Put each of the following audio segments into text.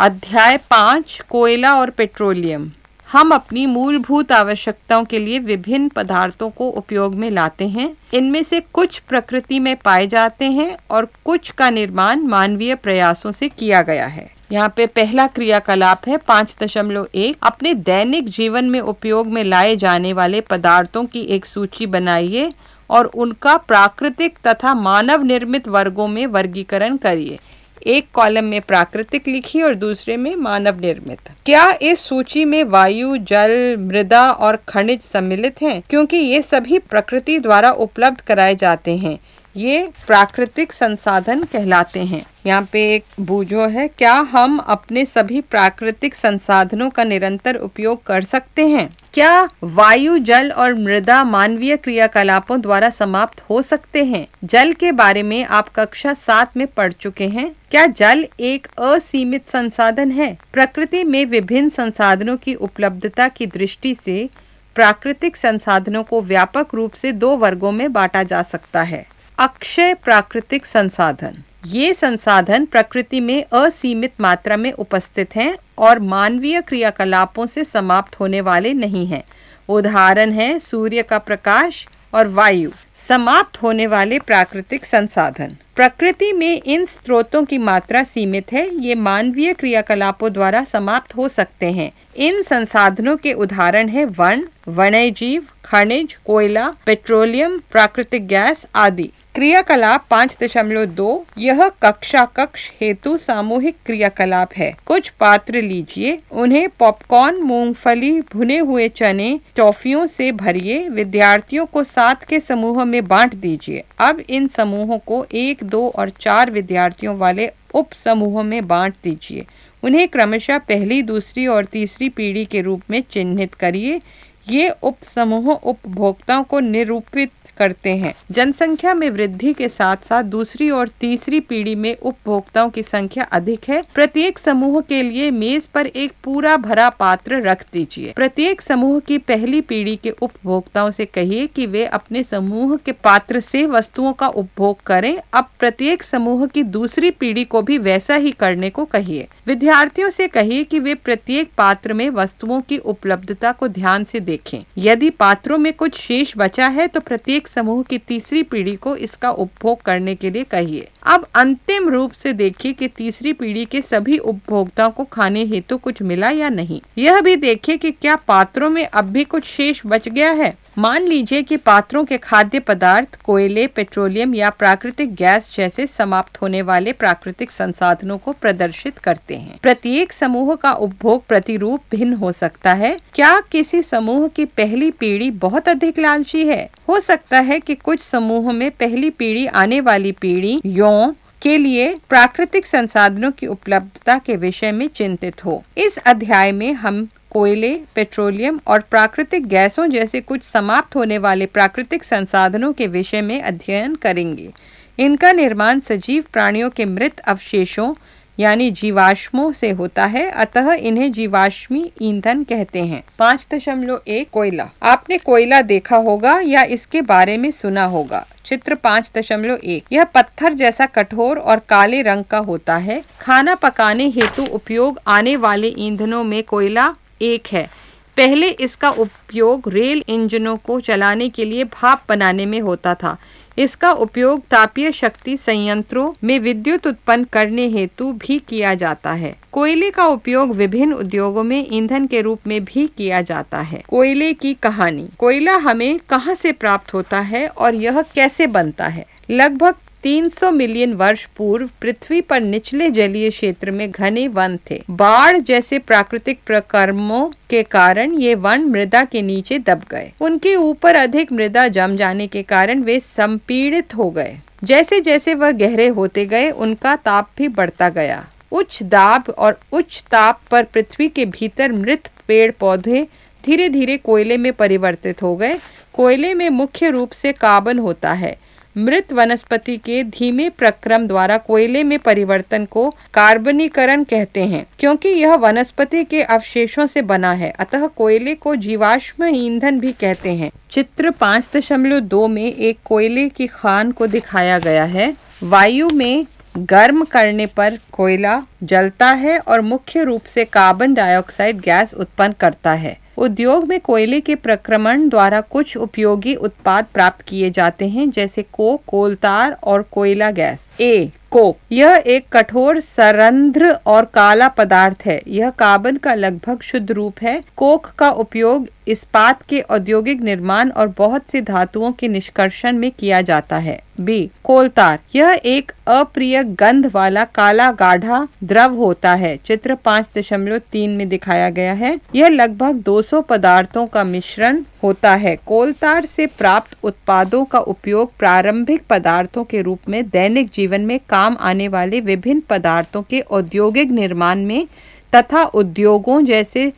अध्याय पाँच, कोयला और पेट्रोलियम। हम अपनी मूलभूत आवश्यकताओं के लिए विभिन्न पदार्थों को उपयोग में लाते हैं। इनमें से कुछ प्रकृति में पाए जाते हैं और कुछ का निर्माण मानवीय प्रयासों से किया गया है। यहाँ पे पहला क्रियाकलाप है पाँच दशमलव एक। अपने दैनिक जीवन में उपयोग में लाए जाने वाले पदार्थों की एक सूची बनाइए और उनका प्राकृतिक तथा मानव निर्मित वर्गों में वर्गीकरण करिए। एक कॉलम में प्राकृतिक लिखी और दूसरे में मानव निर्मित। क्या इस सूची में वायु, जल, मृदा और खनिज सम्मिलित हैं? क्योंकि ये सभी प्रकृति द्वारा उपलब्ध कराए जाते हैं। ये प्राकृतिक संसाधन कहलाते हैं। यहाँ पे एक बूझो है, क्या हम अपने सभी प्राकृतिक संसाधनों का निरंतर उपयोग कर सकते हैं? क्या वायु, जल और मृदा मानवीय क्रियाकलापों द्वारा समाप्त हो सकते हैं? जल के बारे में आप कक्षा सात में पढ़ चुके हैं। क्या जल एक असीमित संसाधन है? प्रकृति में विभिन्न संसाधनों की उपलब्धता की दृष्टि से प्राकृतिक संसाधनों को व्यापक रूप से दो वर्गों में बांटा जा सकता है। अक्षय प्राकृतिक संसाधन। ये संसाधन प्रकृति में असीमित मात्रा में उपस्थित हैं और मानवीय क्रियाकलापों से समाप्त होने वाले नहीं हैं। उदाहरण है, सूर्य का प्रकाश और वायु, समाप्त होने वाले प्राकृतिक संसाधन। प्रकृति में इन स्रोतों की मात्रा सीमित है, ये मानवीय क्रियाकलापों द्वारा समाप्त हो सकते हैं। इन संसाधनों के उदाहरण है, वन वन्य जीव खनिज, कोयला, पेट्रोलियम, प्राकृतिक गैस आदि। क्रियाकलाप पाँच दशमलव दो, यह कक्षा कक्ष हेतु सामूहिक क्रियाकलाप है। कुछ पात्र लीजिए, उन्हें पॉपकॉर्न, मूंगफली, भुने हुए चने, टॉफियों से भरिए, विद्यार्थियों को सात के समूह में बांट दीजिए। अब इन समूहों को एक, दो और चार विद्यार्थियों वाले उप समूहों में बांट दीजिए। उन्हें क्रमशः पहली, दूसरी और तीसरी पीढ़ी के रूप में चिन्हित करिए। ये उप समूह उपभोक्ताओं को निरूपित करते हैं। जनसंख्या में वृद्धि के साथ साथ दूसरी और तीसरी पीढ़ी में उपभोक्ताओं की संख्या अधिक है। प्रत्येक समूह के लिए मेज पर एक पूरा भरा पात्र रख दीजिए। प्रत्येक समूह की पहली पीढ़ी के उपभोक्ताओं से कहिए कि वे अपने समूह के पात्र से वस्तुओं का उपभोग करें। अब प्रत्येक समूह की दूसरी पीढ़ी को भी वैसा ही करने को कहिए। विद्यार्थियों से कहिए कि वे प्रत्येक पात्र में वस्तुओं की उपलब्धता को ध्यान से देखें। यदि पात्रों में कुछ शेष बचा है तो प्रत्येक समूह की तीसरी पीढ़ी को इसका उपभोग करने के लिए कहिए। अब अंतिम रूप से देखिए कि तीसरी पीढ़ी के सभी उपभोक्ताओं को खाने हेतु कुछ मिला या नहीं। यह भी देखिए कि क्या पात्रों में अब भी कुछ शेष बच गया है। मान लीजिए कि पात्रों के खाद्य पदार्थ, कोयले, पेट्रोलियम या प्राकृतिक गैस जैसे समाप्त होने वाले प्राकृतिक संसाधनों को प्रदर्शित करते हैं। प्रत्येक समूह का उपभोग प्रतिरूप भिन्न हो सकता है। क्या किसी समूह की पहली पीढ़ी बहुत अधिक लालची है? हो सकता है कि कुछ समूह में पहली पीढ़ी आने वाली पीढ़ी यो के लिए प्राकृतिक संसाधनों की उपलब्धता के विषय में चिंतित हो। इस अध्याय में हम कोयले, पेट्रोलियम और प्राकृतिक गैसों जैसे कुछ समाप्त होने वाले प्राकृतिक संसाधनों के विषय में अध्ययन करेंगे। इनका निर्माण सजीव प्राणियों के मृत अवशेषों, यानी जीवाश्मों से होता है, अतः इन्हें जीवाश्मी ईंधन कहते हैं। पाँच दशमलव एक कोयला। आपने कोयला देखा होगा या इसके बारे में सुना होगा? चित्र पाँच दशमलव एक। यह पत्थर जैसा कठोर और काले रंग का होता है। खाना पकाने हेतु उपयोग आने वाले ईंधनों में कोयला एक है। पहले इसका उपयोग रेल इंजनों को चलाने के लिए भाप बनाने में होता था। इसका उपयोग तापीय शक्ति संयंत्रों में विद्युत उत्पन्न करने हेतु भी किया जाता है। कोयले का उपयोग विभिन्न उद्योगों में ईंधन के रूप में भी किया जाता है। कोयले की कहानी। कोयला हमें कहाँ से प्राप्त होता है और यह कैसे बनता है? लगभग 300 मिलियन वर्ष पूर्व पृथ्वी पर निचले जलीय क्षेत्र में घने वन थे। बाढ़ जैसे प्राकृतिक प्रकर्मों के कारण ये वन मृदा के नीचे दब गए। उनके ऊपर अधिक मृदा जम जाने के कारण वे संपीड़ित हो गए। जैसे जैसे वह गहरे होते गए, उनका ताप भी बढ़ता गया। उच्च दाब और उच्च ताप पर पृथ्वी के भीतर मृत पेड़ पौधे धीरे धीरे कोयले में परिवर्तित हो गए। कोयले में मुख्य रूप से कार्बन होता है। मृत वनस्पति के धीमे प्रक्रम द्वारा कोयले में परिवर्तन को कार्बनीकरण कहते हैं, क्योंकि यह वनस्पति के अवशेषों से बना है। अतः कोयले को जीवाश्म ईंधन भी कहते हैं। चित्र पाँच दशमलव दो में एक कोयले की खान को दिखाया गया है। वायु में गर्म करने पर कोयला जलता है और मुख्य रूप से कार्बन डाइऑक्साइड गैस उत्पन्न करता है। उद्योग में कोयले के प्रक्रमण द्वारा कुछ उपयोगी उत्पाद प्राप्त किए जाते हैं, जैसे को कोलतार और कोयला गैस। ए कोक यह एक कठोर, सरंध्र और काला पदार्थ है। यह कार्बन का लगभग शुद्ध रूप है। कोक का उपयोग इस्पात के औद्योगिक निर्माण और बहुत सी धातुओं के निष्कर्षण में किया जाता है। बी, कोलतार। यह एक अप्रिय गंध वाला काला गाढ़ा द्रव होता है। चित्र पाँच दशमलव तीन में दिखाया गया है। यह लगभग 200 पदार्थों का मिश्रण होता है। कोलतार से प्राप्त उत्पादों का उपयोग प्रारंभिक पदार्थों के रूप में, दैनिक जीवन में काम आने वाले विभिन्न पदार्थों के औद्योगिक निर्माण में तथा उद्योगों जैसे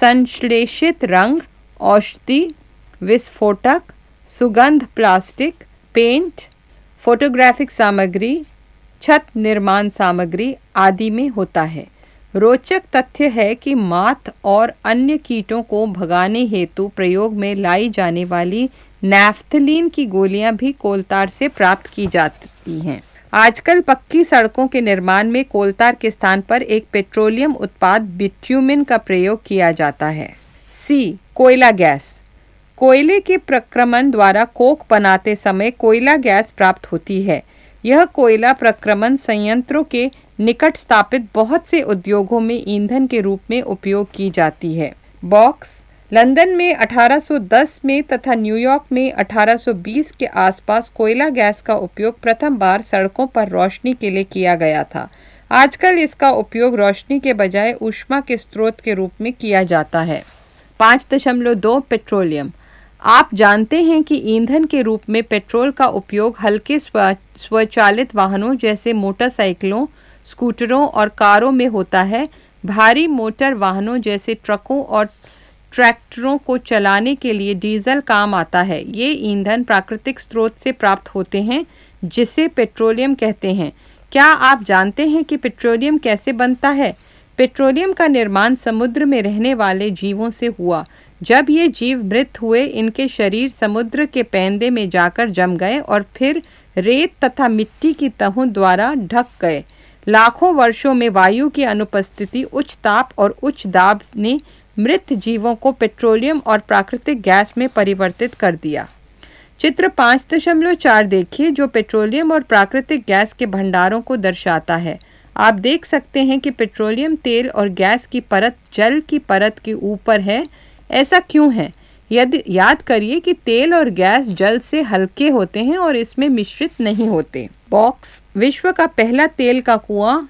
संश्लेषित रंग, औषधि, विस्फोटक, सुगंध, प्लास्टिक, पेंट, फोटोग्राफिक सामग्री, छत निर्माण सामग्री आदि में होता है। रोचक तथ्य है कि मात और अन्य कीटों को भगाने हेतु प्रयोग में लाई जाने वाली नैफ्थलीन की गोलियाँ भी कोलतार से प्राप्त की जाती हैं। आजकल पक्की सड़कों के निर्माण में कोलतार के स्थान पर एक पेट्रोलियम उत्पाद बिट्यूमिन का प्रयोग किया जाता है। सी, कोयला गैस। कोयले के प्रक्रमण द्वारा कोक बनाते समय कोयला गैस प्राप्त होती है। यह कोयला प्रक्रमण संयंत्रों के निकट स्थापित बहुत से उद्योगों में ईंधन के रूप में उपयोग की जाती है। बॉक्स, लंदन में 1810 में तथा न्यूयॉर्क में 1820 के आसपास कोयला गैस का उपयोग प्रथम बार सड़कों पर रोशनी के लिए किया गया था। आजकल इसका उपयोग रोशनी के बजाय ऊष्मा के स्रोत के रूप में किया जाता है। पाँच दशमलव दो पेट्रोलियम। आप जानते हैं कि ईंधन के रूप में पेट्रोल का उपयोग हल्के स्वचालित वाहनों जैसे मोटरसाइकिलों स्कूटरों और कारों में होता है। भारी मोटर वाहनों जैसे ट्रकों और ट्रैक्टरों को चलाने के लिए डीजल काम आता है। ये ईंधन प्राकृतिक स्रोत से प्राप्त होते हैं, जिसे पेट्रोलियम कहते हैं। क्या आप जानते हैं कि पेट्रोलियम कैसे बनता है? पेट्रोलियम का निर्माण समुद्र में रहने वाले जीवों से हुआ। जब ये जीव मृत हुए, इनके शरीर समुद्र के पैंदे में जाकर जम गए और फिर रेत तथा मिट्टी की तहों द्वारा ढक गए। लाखों वर्षों में वायु की अनुपस्थिति, उच्च ताप और उच्च दाब ने मृत जीवों को पेट्रोलियम और प्राकृतिक गैस में परिवर्तित कर दिया। चित्र पाँच दशमलव चार देखिए, जो पेट्रोलियम और प्राकृतिक गैस के भंडारों को दर्शाता है। आप देख सकते हैं कि पेट्रोलियम, तेल और गैस की परत, जल की परत के ऊपर है। ऐसा क्यों है? यदि, याद करिए कि तेल और गैस जल से हल्के होते हैं और इसमें मिश्रित नहीं होते। बॉक्स, विश्व का पहला तेल का कुआँ,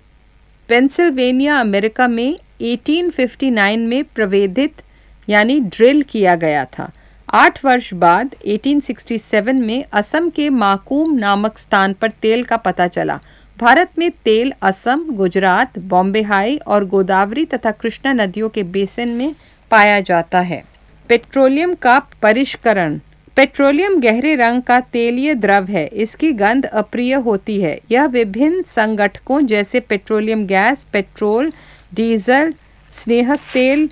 पेंसिल्वेनिया, अमेरिका में 1859 में प्रवेदित यानी ड्रिल किया गया था। आठ वर्ष बाद 1867 में असम के माकूम नामक स्थान पर तेल का पता चला। भारत में तेल असम, गुजरात, बॉम्बे हाई और गोदावरी तथा कृष्णा नदियों के बेसिन में पाया जाता है। पेट्रोलियम का परिष्करण पेट्रोलियम गहरे रंग का तेलीय द्रव है। इसकी गंध अप्रिय होती है। यह विभिन्न संगठकों जैसे पेट्रोलियम गैस, पेट्रोल, डीजल, स्नेहक तेल,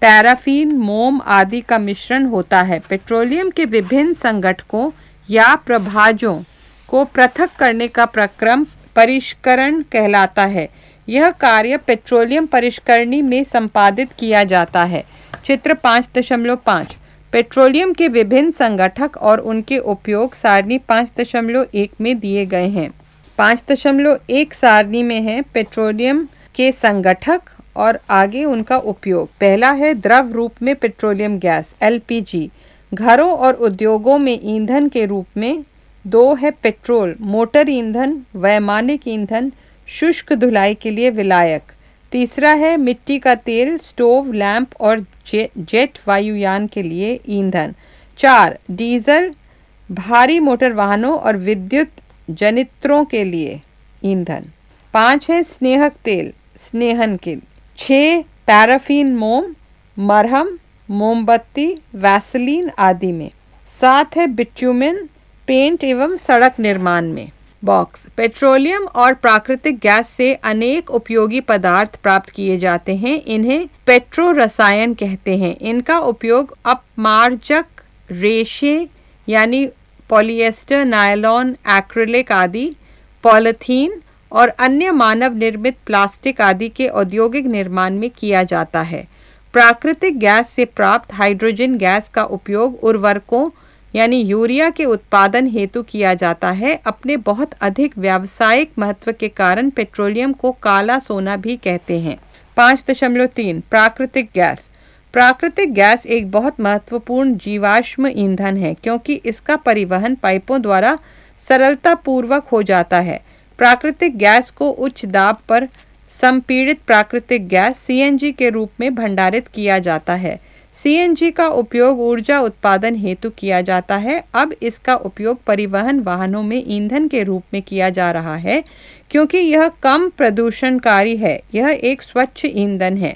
पैराफिन, मोम आदि का मिश्रण होता है। पेट्रोलियम के विभिन्न संगठकों या प्रभाजों को पृथक करने का प्रक्रम परिष्करण कहलाता है। यह कार्य पेट्रोलियम परिष्करणी में संपादित किया जाता है। चित्र पाँच दशमलव पाँच। पेट्रोलियम के विभिन्न संगठक और उनके उपयोग सारणी पाँच दशमलव एक में दिए गए हैं। पाँच दशमलव एक सारणी में है पेट्रोलियम के संगठक और आगे उनका उपयोग। पहला है द्रव रूप में पेट्रोलियम गैस, एलपीजी। घरों और उद्योगों में ईंधन के रूप में दो है पेट्रोल, मोटर ईंधन, वैमानिक ईंधन, शुष्क धुलाई के लिए विलायक। तीसरा है मिट्टी का तेल स्टोव लैंप और जे, जेट वायुयान के लिए ईंधन। चार डीजल भारी मोटर वाहनों और विद्युत जनित्रों के लिए ईंधन। पाँच है स्नेहक तेल स्नेहन के छः पैराफिन मोम मरहम मोमबत्ती वैसलीन आदि में। सात है बिट्यूमिन पेंट एवं सड़क निर्माण में। बॉक्स पेट्रोलियम और प्राकृतिक गैस से अनेक उपयोगी पदार्थ प्राप्त किए जाते हैं। इन्हें पेट्रो रसायन कहते हैं। इनका उपयोग अपमार्जक रेशे, यानी पॉलिएस्टर, नायलॉन, एक्रिलिक आदि, पॉलिथीन और अन्य मानव निर्मित प्लास्टिक आदि के औद्योगिक निर्माण में किया जाता है। प्राकृतिक गैस से प्राप्त हाइड्रोजन गैस का उपयोग उर्वरकों यानी यूरिया के उत्पादन हेतु किया जाता है, अपने बहुत अधिक व्यावसायिक महत्व के कारण पेट्रोलियम को काला सोना भी कहते हैं। पाँच दशमलव तीन, प्राकृतिक गैस। प्राकृतिक गैस एक बहुत महत्वपूर्ण जीवाश्म ईंधन है, क्योंकि इसका परिवहन पाइपों द्वारा सरलता पूर्वक हो जाता है। प्राकृतिक गैस को उच्च दाब पर संपीड़ित प्राकृतिक गैस सीएनजी के रूप में भंडारित किया जाता है। सीएनजी का उपयोग ऊर्जा उत्पादन हेतु किया जाता है। अब इसका उपयोग परिवहन वाहनों में ईंधन के रूप में किया जा रहा है, क्योंकि यह कम प्रदूषणकारी है। यह एक स्वच्छ ईंधन है।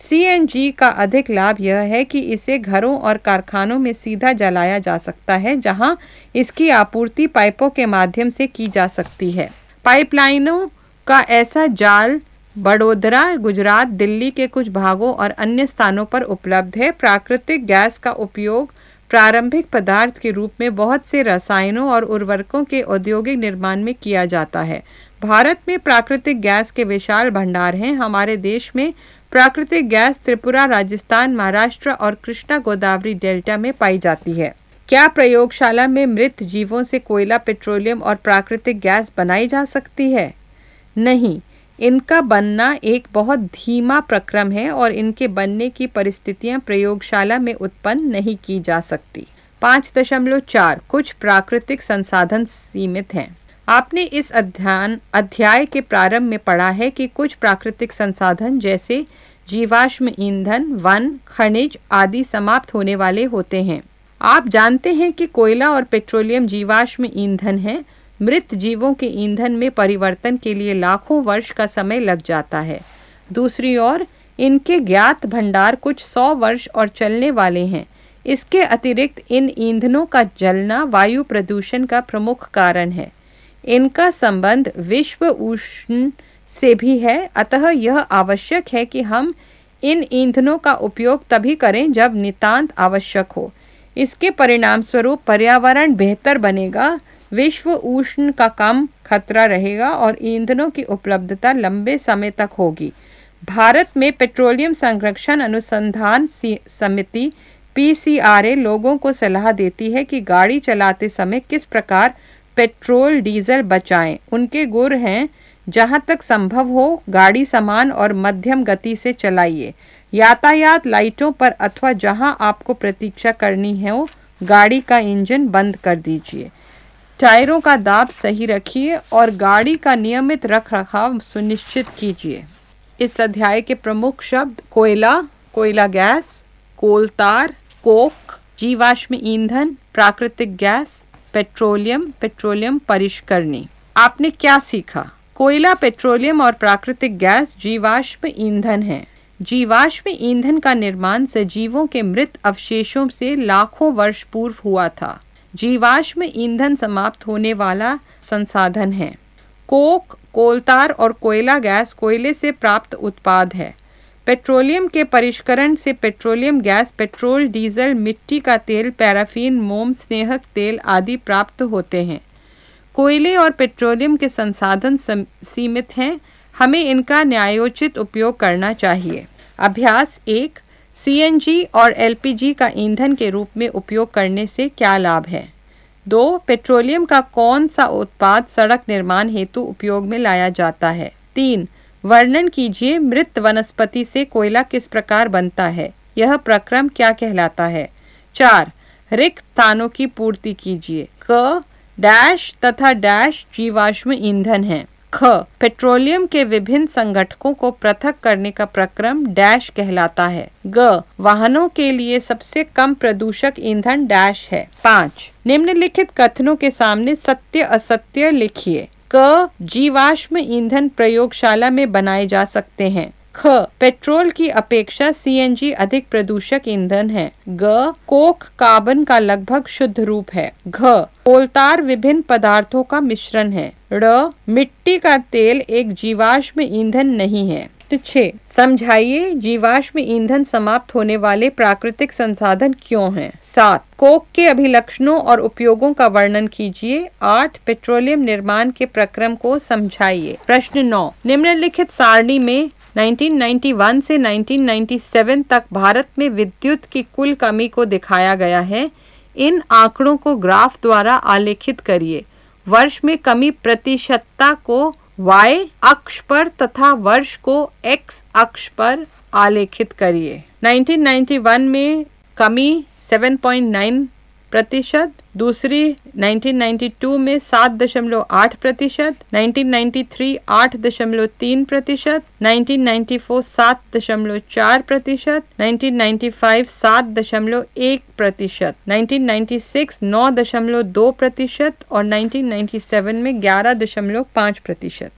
सीएनजी का अधिक लाभ यह है कि इसे घरों और कारखानों में सीधा जलाया जा सकता है, जहाँ इसकी आपूर्ति पाइपों के माध्यम से की जा सकती है। पाइपलाइनों का ऐसा जाल बड़ोदरा, गुजरात, दिल्ली के कुछ भागों और अन्य स्थानों पर उपलब्ध है। प्राकृतिक गैस का उपयोग प्रारंभिक पदार्थ के रूप में बहुत से रसायनों और उर्वरकों के औद्योगिक निर्माण में किया जाता है। भारत में प्राकृतिक गैस के विशाल भंडार हैं। हमारे देश में प्राकृतिक गैस त्रिपुरा, राजस्थान, महाराष्ट्र और कृष्णा गोदावरी डेल्टा में पाई जाती है। क्या प्रयोगशाला में मृत जीवों से कोयला, पेट्रोलियम और प्राकृतिक गैस बनाई जा सकती है? नहीं। इनका बनना एक बहुत धीमा प्रक्रम है और इनके बनने की परिस्थितियाँ प्रयोगशाला में उत्पन्न नहीं की जा सकती। पाँच दशमलव चार, कुछ प्राकृतिक संसाधन सीमित हैं। आपने इस अध्ययन अध्याय के प्रारंभ में पढ़ा है कि कुछ प्राकृतिक संसाधन जैसे जीवाश्म ईंधन, वन, खनिज आदि समाप्त होने वाले होते हैं। आप जानते हैं कि कोयला और पेट्रोलियम जीवाश्म ईंधन है। मृत जीवों के ईंधन में परिवर्तन के लिए लाखों वर्ष का समय लग जाता है। दूसरी ओर, इनके ज्ञात भंडार कुछ सौ वर्ष और चलने वाले हैं। इसके अतिरिक्त इन ईंधनों का जलना वायु प्रदूषण का प्रमुख कारण है। इनका संबंध विश्व उष्ण से भी है, अतः यह आवश्यक है कि हम इन ईंधनों का उपयोग तभी करें जब नितांत आवश्यक हो। इसके परिणाम स्वरूप पर्यावरण बेहतर बनेगा। विश्व उष्ण का कम खतरा रहेगा और ईंधनों की उपलब्धता लंबे समय तक होगी। भारत में पेट्रोलियम संरक्षण अनुसंधान समिति पीसीआरए लोगों को सलाह देती है कि गाड़ी चलाते समय किस प्रकार पेट्रोल, डीजल बचाएँ। उनके गुर हैं, जहाँ तक संभव हो, गाड़ी समान और मध्यम गति से चलाइए। यातायात लाइटों पर अथवा जहाँ आपको प्रतीक्षा करनी है, गाड़ी का इंजन बंद कर दीजिए। टायरों का दाब सही रखिए और गाड़ी का नियमित रख रखाव सुनिश्चित कीजिए। इस अध्याय के प्रमुख शब्द कोयला कोयला गैस कोलतार कोक, जीवाश्म ईंधन, प्राकृतिक गैस, पेट्रोलियम पेट्रोलियम परिष्करणी। आपने क्या सीखा? कोयला, पेट्रोलियम और प्राकृतिक गैस जीवाश्म ईंधन है। जीवाश्म ईंधन का निर्माण सजीवों के मृत अवशेषों से लाखों वर्ष पूर्व हुआ था। जीवाश्म ईंधन समाप्त होने वाला संसाधन है। कोक, कोलतार और कोयला गैस कोयले से प्राप्त उत्पाद है। पेट्रोलियम के परिष्करण से पेट्रोलियम गैस, पेट्रोल, डीजल, मिट्टी का तेल, पैराफिन, मोम स्नेहक तेल आदि प्राप्त होते हैं। कोयले और पेट्रोलियम के संसाधन सीमित हैं। हमें इनका न्यायोचित उपयोग करना चाहिए। अभ्यास एक सीएनजी और एलपीजी का ईंधन के रूप में उपयोग करने से क्या लाभ है? दो, पेट्रोलियम का कौन सा उत्पाद सड़क निर्माण हेतु उपयोग में लाया जाता है? तीन, वर्णन कीजिए मृत वनस्पति से कोयला किस प्रकार बनता है? यह प्रक्रम क्या कहलाता है? चार, रिक्त स्थानों की पूर्ति कीजिए। क, डैश तथा डैश जीवाश्म ईंधन है। ख, पेट्रोलियम के विभिन्न संगठकों को पृथक करने का प्रक्रम डैश कहलाता है। ग, वाहनों के लिए सबसे कम प्रदूषक ईंधन डैश है। पाँच, निम्नलिखित कथनों के सामने सत्य असत्य लिखिए। क, जीवाश्म ईंधन प्रयोगशाला में बनाए जा सकते हैं। ख, पेट्रोल की अपेक्षा सीएनजी अधिक प्रदूषक ईंधन है। ग, कोक कार्बन का लगभग शुद्ध रूप है। घ, कोलतार विभिन्न पदार्थों का मिश्रण है। ड़ मिट्टी का तेल एक जीवाश्म ईंधन नहीं है। प्रश्न छः, समझाइए जीवाश्म ईंधन समाप्त होने वाले प्राकृतिक संसाधन क्यों हैं? सात, कोक के अभिलक्षणों और उपयोगों का वर्णन कीजिए। आठ, पेट्रोलियम निर्माण के प्रक्रम को समझाइए। प्रश्न नौ, निम्नलिखित सारणी में 1991 से 1997 तक भारत में विद्युत की कुल कमी को दिखाया गया है। इन आंकड़ों को ग्राफ द्वारा आलेखित करिए। वर्ष में कमी प्रतिशतता को y अक्ष पर तथा वर्ष को x अक्ष पर आलेखित करिए। 1991 में कमी 7.9 प्रतिशत दूसरी 1992 में 7.8 प्रतिशत 1993 8.3 प्रतिशत 1994 7.4 प्रतिशत 1995 7.1 प्रतिशत 1996 9.2 प्रतिशत और 1997 में 11.5 प्रतिशत।